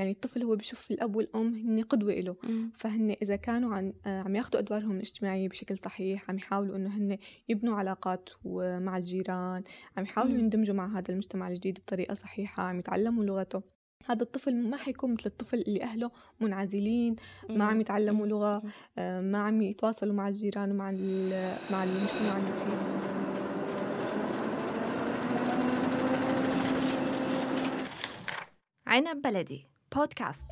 يعني الطفل هو بشوف الأب والأم هن قدوة له. فهن إذا كانوا عن آه، عم ياخذوا أدوارهم الاجتماعية بشكل صحيح عم يحاولوا إنه هن يبنوا علاقات مع الجيران عم يحاولوا مم. يندمجوا مع هذا المجتمع الجديد بطريقة صحيحة عم يتعلموا لغته هذا الطفل ما حيكون مثل الطفل اللي أهله منعزلين ما عم يتعلموا. لغة. آه، ما عم يتواصلوا مع الجيران ومع ال- مع المجتمع المحيط عنب بلدي بودكاست.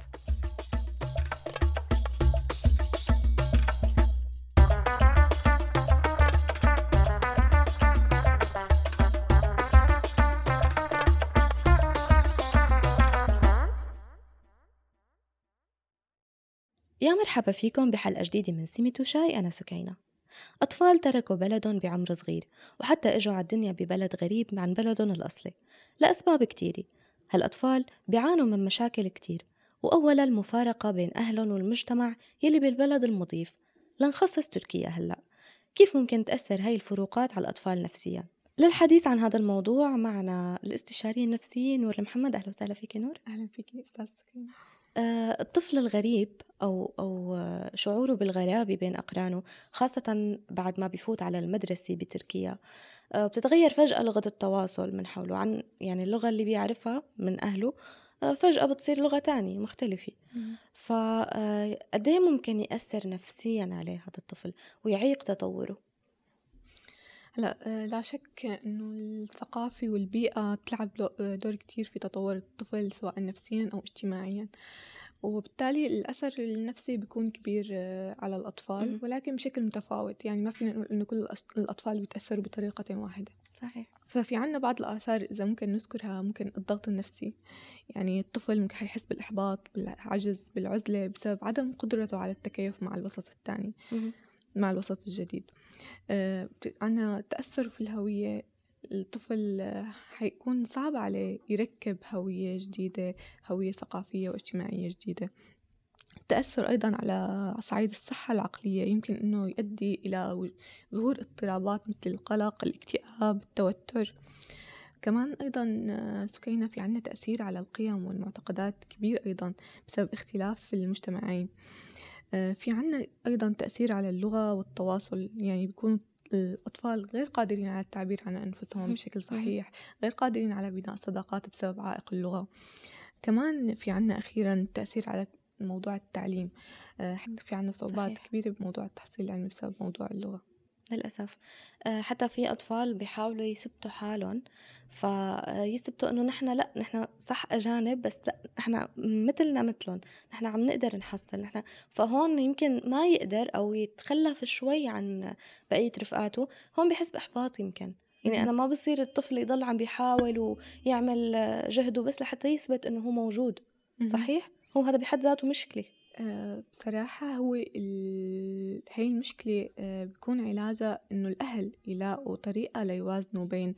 يا مرحبا فيكم بحلقة جديدة من سمة وشاي أنا سكينة. أطفال تركوا بلدهم بعمر صغير وحتى إجوا على الدنيا ببلد غريب عن بلدهم الأصلي. لأسباب كتيرة. هالأطفال بيعانوا من مشاكل كتير وأولا المفارقة بين أهلهم والمجتمع يلي بالبلد المضيف. لنخصص تركيا هلأ. كيف ممكن تأثر هاي الفروقات على الأطفال نفسيا؟ للحديث عن هذا الموضوع معنا الاستشارية النفسية نور محمد أهلا وسهلا فيك نور. أهلا فيكي أستاذ آه، الطفل الغريب أو أو آه، شعوره بالغرابة بين أقرانه خاصة بعد ما بيفوت على المدرسة بتركيا. آه، بتتغير فجأة لغة التواصل من حوله عن يعني اللغة اللي بيعرفها من أهله آه، فجأة بتصير لغة تانية مختلفة. فقد ممكن يأثر نفسيا عليه هذا الطفل ويعيق تطوره؟ هلأ آه، لا شك إنه الثقافة والبيئة بتلعب آه، دور كتير في تطور الطفل سواء نفسيا أو اجتماعيا. وبالتالي الأثر النفسي بيكون كبير آه، على الأطفال. ولكن بشكل متفاوت. يعني ما فينا نقول إنه كل الأطفال بيتأثروا بطريقة واحدة. صحيح. ففي عنا بعض الآثار إذا ممكن نذكرها ممكن الضغط النفسي. يعني الطفل ممكن حيحس بالإحباط بالعجز بالعزلة بسبب عدم قدرته على التكيف مع الوسط الثاني. مع الوسط الجديد. آه، عنا تأثر في الهوية الطفل حيكون صعب عليه يركب هوية جديدة هوية ثقافية واجتماعية جديدة. التأثر أيضا على صعيد الصحة العقلية يمكن أنه يؤدي إلى ظهور اضطرابات مثل القلق الاكتئاب التوتر. كمان أيضا سكينة في عنا تأثير على القيم والمعتقدات كبير أيضا بسبب اختلاف في المجتمعين. آه، في عنا أيضا تأثير على اللغة والتواصل يعني بيكون الأطفال غير قادرين على التعبير عن أنفسهم. بشكل صحيح غير قادرين على بناء صداقات بسبب عائق اللغة كمان في عنا أخيرا تأثير على موضوع التعليم آه، في عنا صعوبات صحيح. كبيرة بموضوع التحصيل العلمي بسبب موضوع اللغة للأسف. آه، حتى في أطفال بيحاولوا يثبتوا حالهم. فيثبتوا إنه نحن لا نحن صح أجانب بس لا نحن مثلنا مثلهم. نحن عم نقدر نحصل. نحن فهون يمكن ما يقدر أو يتخلف شوي عن بقية رفقاته. هون بحس بإحباط يمكن. يعني. أنا ما بصير الطفل يضل عم بيحاول ويعمل آه، جهده بس لحتى يثبت إنه هو موجود. صحيح؟ هو هذا بحد ذاته مشكلة. آه، بصراحة هو. هاي المشكلة آه، بيكون علاجها إنه الأهل يلاقوا طريقة ليوازنوا بين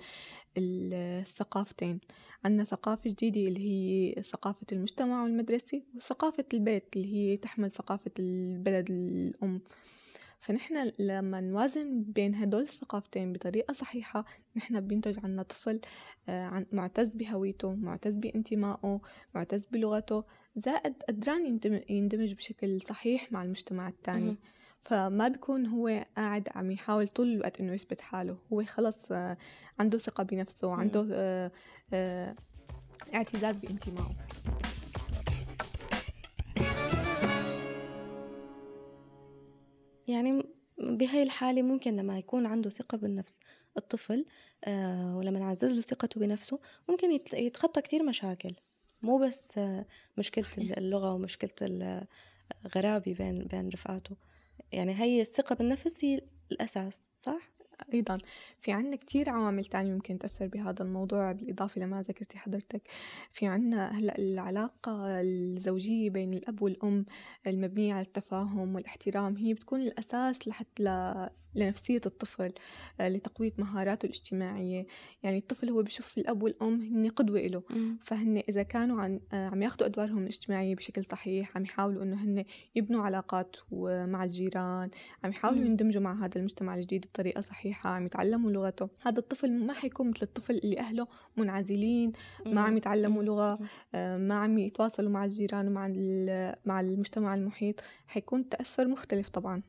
الثقافتين عندنا ثقافة جديدة اللي هي ثقافة المجتمع والمدرسة وثقافة البيت اللي هي تحمل ثقافة البلد الأم فنحن لما نوازن بين هدول الثقافتين بطريقة صحيحة نحن بينتج عنا طفل آه، معتز بهويته معتز بانتمائه معتز بلغته زائد قدران يندم- يندمج بشكل صحيح مع المجتمع التاني. فما بيكون هو قاعد عم يحاول طول الوقت إنه يثبت حاله. هو خلص آه، عنده ثقة بنفسه عنده آه، اعتزاز بانتمائه. يعني بهاي الحالة ممكن لما يكون عنده ثقة بالنفس الطفل آه ولما نعزز له ثقته بنفسه ممكن يت- يتخطى كتير مشاكل مو بس آه مشكلة. اللغة ومشكلة الغرابة بين بين رفقاته يعني هي الثقة بالنفس هي الأساس صح؟ أيضا. في عنا كتير عوامل تانية ممكن تأثر بهذا الموضوع بالإضافة لما ذكرتي حضرتك. في عنا هلأ العلاقة الزوجية بين الأب والأم المبنية على التفاهم والاحترام هي بتكون الأساس لحتى لنفسية الطفل آه، لتقوية مهاراته الاجتماعية. يعني الطفل هو بشوف الأب والأم هن قدوة له فهن إذا كانوا عن آه، عم ياخذوا أدوارهم الاجتماعية بشكل صحيح عم يحاولوا إنه هن يبنوا علاقات مع الجيران عم يحاولوا يندمجوا مع هذا المجتمع الجديد بطريقة صحيحة عم يتعلموا لغته. هذا الطفل ما حيكون مثل الطفل اللي أهله منعزلين ما عم يتعلموا لغة آه، ما عم يتواصلوا مع الجيران ومع مع المجتمع المحيط. حيكون تأثر مختلف طبعا.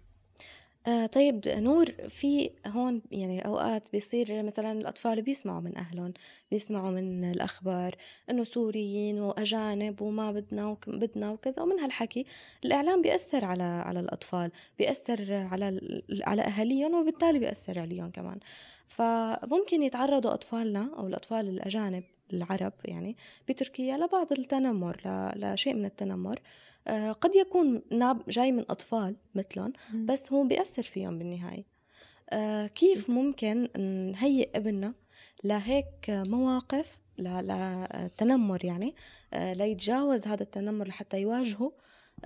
آه طيب نور في هون يعني أوقات بيصير مثلا الأطفال بيسمعوا من أهلهم بيسمعوا من الأخبار إنه سوريين وأجانب وما بدنا بدنا وكذا ومن هالحكي الإعلام بيأثر على على الأطفال بيأثر على على أهاليهم وبالتالي بيأثر عليهم كمان. فممكن يتعرضوا أطفالنا أو الأطفال الأجانب العرب يعني بتركيا لبعض التنمر لشيء من التنمر. آه، قد يكون ناب جاي من أطفال مثلهم بس هو بيأثر فيهم بالنهاية. آه، كيف ممكن نهيئ ابننا لهيك مواقف للتنمر يعني آه، ليتجاوز هذا التنمر لحتى يواجهه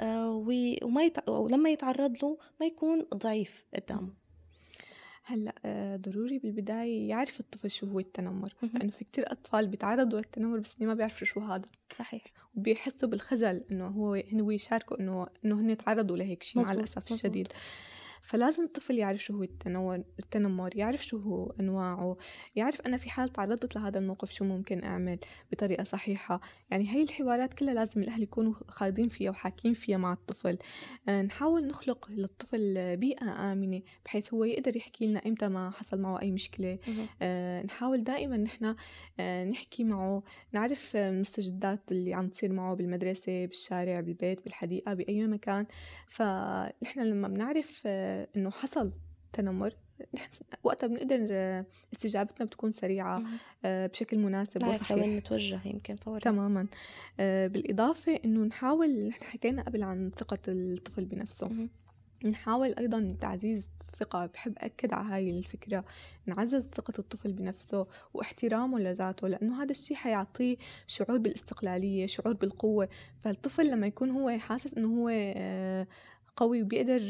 وما يتع... ولما يتعرض له ما يكون ضعيف قدامه. هلأ ضروري بالبداية يعرف الطفل شو هو التنمر. لأنه في كتير أطفال بيتعرضوا للتنمر بس ما بيعرفوا شو هذا. صحيح. وبيحسوا بالخجل إنه هو هو يشاركوا إنه إنه هن تعرضوا لهيك شيء مع مزبوط. الشديد. فلازم الطفل يعرف شو هو التنمر التنمر يعرف شو هو أنواعه يعرف أنا في حال تعرضت لهذا الموقف شو ممكن أعمل بطريقة صحيحة. يعني هاي الحوارات كلها لازم الأهل يكونوا خاضين فيها وحاكين فيها مع الطفل. آه، نحاول نخلق للطفل بيئة آمنة بحيث هو يقدر يحكي لنا إمتى ما حصل معه أي مشكلة. آه، نحاول دائما نحن آه، نحكي معه نعرف المستجدات اللي عم تصير معه بالمدرسة بالشارع بالبيت بالحديقة بأي مكان. فنحن لما بنعرف إنه حصل تنمر. وقتها بنقدر استجابتنا بتكون سريعة آه، بشكل مناسب وصحيح وين نتوجه يمكن فورا. تماما. آه، بالإضافة إنه نحاول نحن حكينا قبل عن ثقة الطفل بنفسه. نحاول أيضا تعزيز الثقة. بحب أكد على هاي الفكرة. نعزز ثقة الطفل بنفسه واحترامه لذاته لأنه هذا الشيء حيعطيه شعور بالاستقلالية شعور بالقوة. فالطفل لما يكون هو حاسس إنه هو آه، قوي وبيقدر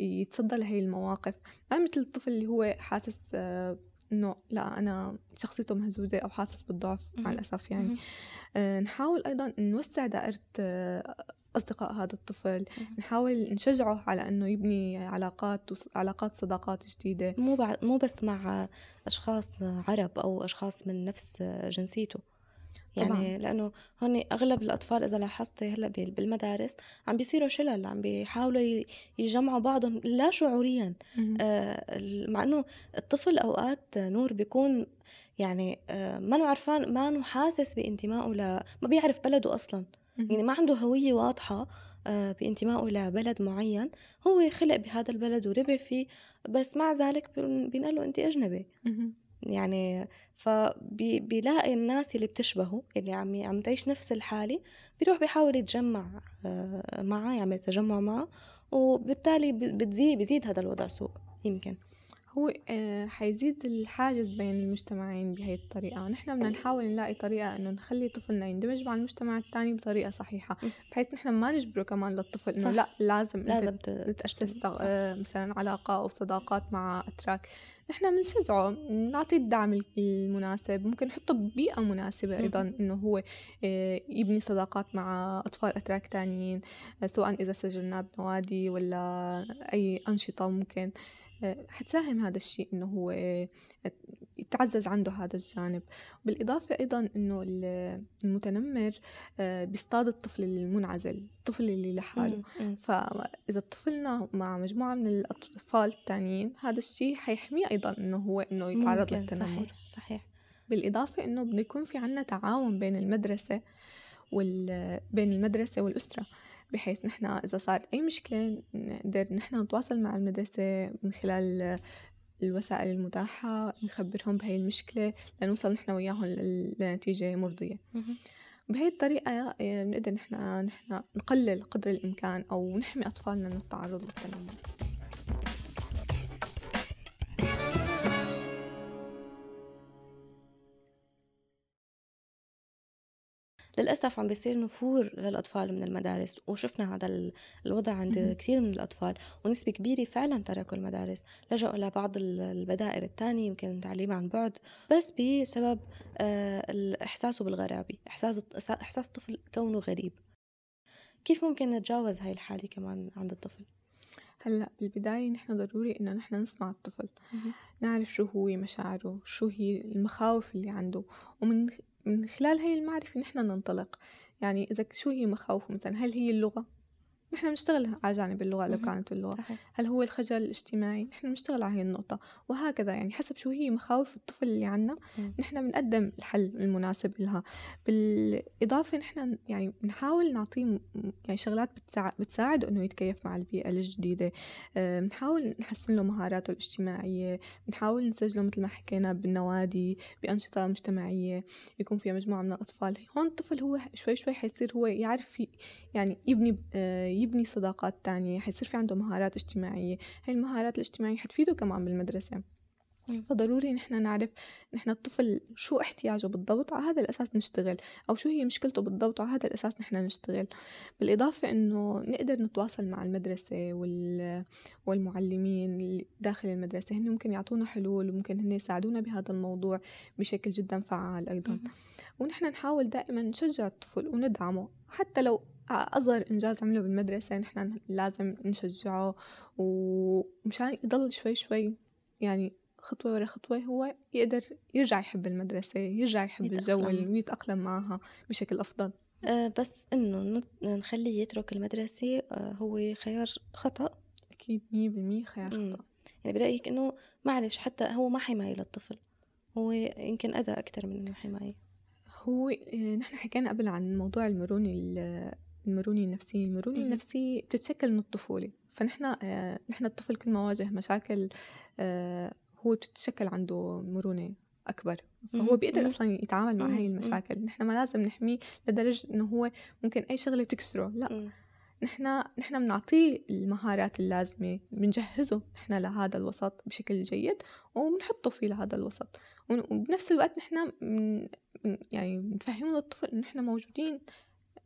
يتصدى لهي المواقف. ما مثل الطفل اللي هو حاسس آه، إنه لا أنا شخصيته مهزوزة أو حاسس بالضعف مع الأسف يعني. آه، نحاول أيضا نوسع دائرة آه، أصدقاء هذا الطفل. نحاول نشجعه على أنه يبني علاقات علاقات صداقات جديدة. مو مو بس مع أشخاص عرب أو أشخاص من نفس جنسيته. يعني طبعا. لأنه هون أغلب الأطفال إذا لاحظتي هلأ بالمدارس عم بيصيروا شلل عم بيحاولوا يجمعوا بعضهم لا شعوريا. آه مع إنه الطفل أوقات نور بيكون يعني آه ما عرفان ما حاسس بانتمائه ل ما بيعرف بلده أصلا. يعني ما عنده هوية واضحة آه، بانتمائه لبلد معين. هو خلق بهذا البلد وربي فيه بس مع ذلك بينقال له انت أجنبي. يعني فبيلاقي الناس اللي بتشبهه اللي عم عم تعيش نفس الحالة بيروح بيحاول يتجمع آه، معه يعمل تجمع معه وبالتالي بتزيد بيزيد هذا الوضع سوء يمكن. هو آه، حيزيد الحاجز بين المجتمعين بهي الطريقة. نحن بدنا نحاول نلاقي طريقة إنه نخلي طفلنا يندمج مع المجتمع الثاني بطريقة صحيحة بحيث نحن ما نجبره كمان للطفل إنه لا لازم لازم تأسس آه، مثلا علاقة أو صداقات مع أتراك. نحن بنشجعه نعطي الدعم المناسب ممكن نحطه ببيئة مناسبة أيضا إنه هو آه، يبني صداقات مع أطفال أتراك تانيين سواء إذا سجلناه بنوادي ولا أي أنشطة ممكن. حتساهم هذا الشيء إنه هو يتعزز عنده هذا الجانب. بالإضافة أيضا إنه المتنمر آه، بيصطاد الطفل المنعزل الطفل اللي لحاله. فإذا طفلنا مع مجموعة من الأطفال التانيين هذا الشيء حيحميه أيضا إنه هو إنه يتعرض للتنمر صحيح, صحيح. بالإضافة إنه بده يكون في عنا تعاون بين المدرسة وال... بين المدرسة والأسرة بحيث نحن إذا صار أي مشكلة نقدر نحن نتواصل مع المدرسة من خلال الوسائل المتاحة نخبرهم بهاي المشكلة لنوصل نحن وياهم لنتيجة مرضية. بهي الطريقة آه، بنقدر نحن نحن نقلل قدر الإمكان أو نحمي أطفالنا من التعرض للتنمر. للأسف عم بيصير نفور للأطفال من المدارس وشفنا هذا الوضع عند كثير من الأطفال ونسبة كبيرة فعلا تركوا المدارس. لجأوا لبعض البدائل الثانية يمكن تعليم عن بعد بس بسبب آه، إحساسه بالغرابة إحساس إحساس الطفل كونه غريب. كيف ممكن نتجاوز هاي الحالة كمان عند الطفل؟ هلأ بالبداية نحن ضروري إنه نحن نسمع الطفل. نعرف شو هو مشاعره شو هي المخاوف اللي عنده. ومن من خلال هاي المعرفة نحن ننطلق. يعني إذا شو هي مخاوفه؟ مثلا هل هي اللغة؟ نحن بنشتغل على جانب اللغة لو كانت اللغة صحيح. هل هو الخجل الاجتماعي؟ نحن بنشتغل على هاي النقطة. وهكذا يعني حسب شو هي مخاوف الطفل اللي عنا نحن بنقدم الحل المناسب لها بالإضافة نحن يعني بنحاول نعطيه يعني شغلات بتساعده إنه يتكيف مع البيئة الجديدة. آه، بنحاول نحسن له مهاراته الاجتماعية بنحاول نسجله مثل ما حكينا بالنوادي بأنشطة مجتمعية يكون فيها مجموعة من الأطفال. هون الطفل هو شوي شوي حيصير هو يعرف يعني يبني آه، يبني صداقات تانية حيصير في عنده مهارات اجتماعية. هاي المهارات الاجتماعية حتفيده كمان بالمدرسة. فضروري نحن نعرف نحن الطفل شو احتياجه بالضبط على هذا الأساس نشتغل أو شو هي مشكلته بالضبط على هذا الأساس نحن نشتغل. بالإضافة إنه نقدر نتواصل مع المدرسة وال... والمعلمين داخل المدرسة. هن ممكن يعطونا حلول وممكن هن يساعدونا بهذا الموضوع بشكل جدا فعال أيضا. ونحن نحاول دائما نشجع الطفل وندعمه حتى لو أصغر إنجاز عمله بالمدرسة نحن لازم نشجعه ومشان يضل شوي شوي يعني خطوة ورا خطوة هو يقدر يرجع يحب المدرسة يرجع يحب يتأقلم. الجو ويتأقلم معها بشكل أفضل. أه بس إنه نخليه يترك المدرسة أه هو خيار خطأ. أكيد مية بالمية خيار خطأ. يعني برأيك إنه معلش حتى هو ما حماية للطفل هو يمكن أذى أكثر من إنه حماية هو آه، نحن حكينا قبل عن موضوع المرونة المرونة النفسية المرونة النفسية بتتشكل من الطفولة. فنحن آه نحن الطفل كل ما واجه مشاكل آه هو بتتشكل عنده مرونة أكبر. فهو بيقدر أصلا يتعامل مع هاي المشاكل. نحن ما لازم نحميه لدرجة إنه هو ممكن أي شغلة تكسره. لا. نحن نحن بنعطيه المهارات اللازمة بنجهزه نحن لهذا الوسط بشكل جيد وبنحطه فيه لهذا الوسط. وبنفس الوقت نحن من يعني بنفهمه للطفل إنه نحن موجودين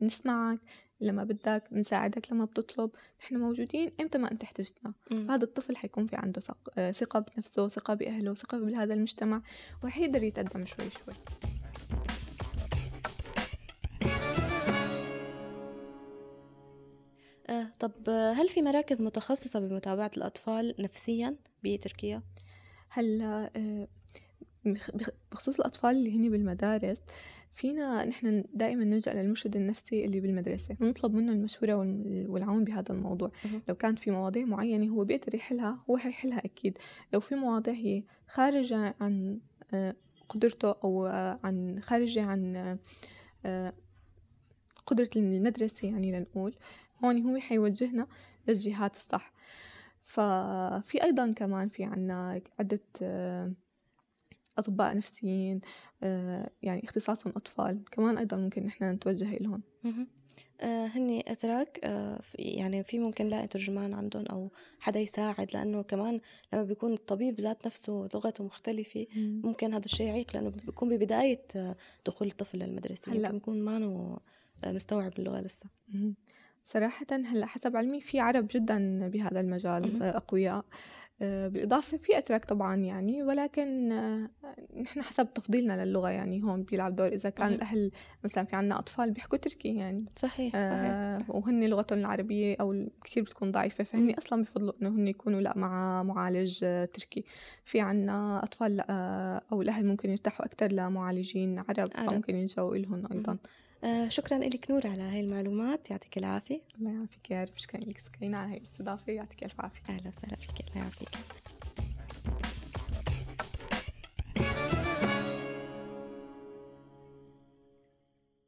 نسمعك لما بدك بنساعدك لما بتطلب. نحن موجودين إمتى ما أنت احتجتنا. فهذا الطفل حيكون في عنده آه، ثقة بنفسه ثقة بأهله ثقة بهذا المجتمع وحيقدر يتقدم شوي شوي. آه طب هل في مراكز متخصصة بمتابعة الأطفال نفسيا بتركيا؟ هلأ آه بخصوص الأطفال اللي هني بالمدارس فينا نحن دائما نلجأ للمرشد النفسي اللي بالمدرسة ونطلب منه المشورة والعون بهذا الموضوع. لو كانت في مواضيع معينة هو بيقدر يحلها هو حيحلها أكيد. لو في مواضيع هي خارجة عن آه، قدرته أو آه، عن خارجة عن آه، قدرة المدرسة يعني لنقول هون هو حيوجهنا للجهات الصح. ففي أيضا كمان في عنا عدة أطباء نفسيين آه، يعني اختصاصهم أطفال كمان أيضا ممكن نحن نتوجه لهم آه هني أتراك آه يعني في ممكن لاقي ترجمان عندهم أو حدا يساعد لأنه كمان لما بيكون الطبيب ذات نفسه لغته مختلفة ممكن هذا الشيء يعيق لأنه بيكون ببداية دخول الطفل للمدرسة. هلأ. بيكون ما مستوعب اللغة لسه. صراحة هلأ حسب علمي في عرب جدا بهذا المجال أقوياء. بالإضافة في أتراك طبعا يعني ولكن آه، نحن حسب تفضيلنا للغة يعني هون بيلعب دور إذا كان الأهل مثلا في عنا أطفال بيحكوا تركي يعني. صحيح, آه، صحيح. وهن لغتهم العربية أو كثير بتكون ضعيفة فهن أصلا بفضلوا إنه هن يكونوا لا مع معالج تركي. في عنا أطفال أو الأهل ممكن يرتاحوا أكثر لمعالجين عرب, عرب. فممكن يلجأوا لهم أيضا. آه شكرا لك نور على هاي المعلومات. يعطيك العافية. الله يعافيك يا رب. شكرا لك. سكينة على هاي الاستضافة. يعطيك ألف عافية. أهلا وسهلا فيك. الله يعافيك.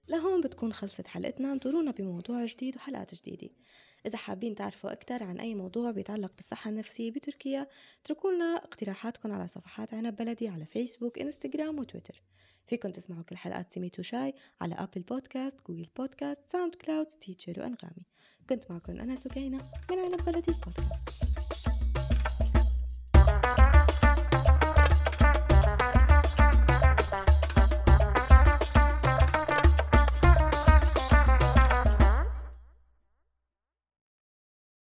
لهون بتكون خلصت حلقتنا. انطرونا بموضوع جديد وحلقات جديدة. إذا حابين تعرفوا أكثر عن أي موضوع بيتعلق بالصحة النفسية بتركيا اتركوا لنا اقتراحاتكم على صفحات عنب بلدي على فيسبوك انستغرام وتويتر فيكم تسمعوا كل حلقات سميت وشاي على Apple Podcast Google Podcast SoundCloud Stitcher وأنغامي كنت معكم أنا سكينة من عنب بلدي بودكاست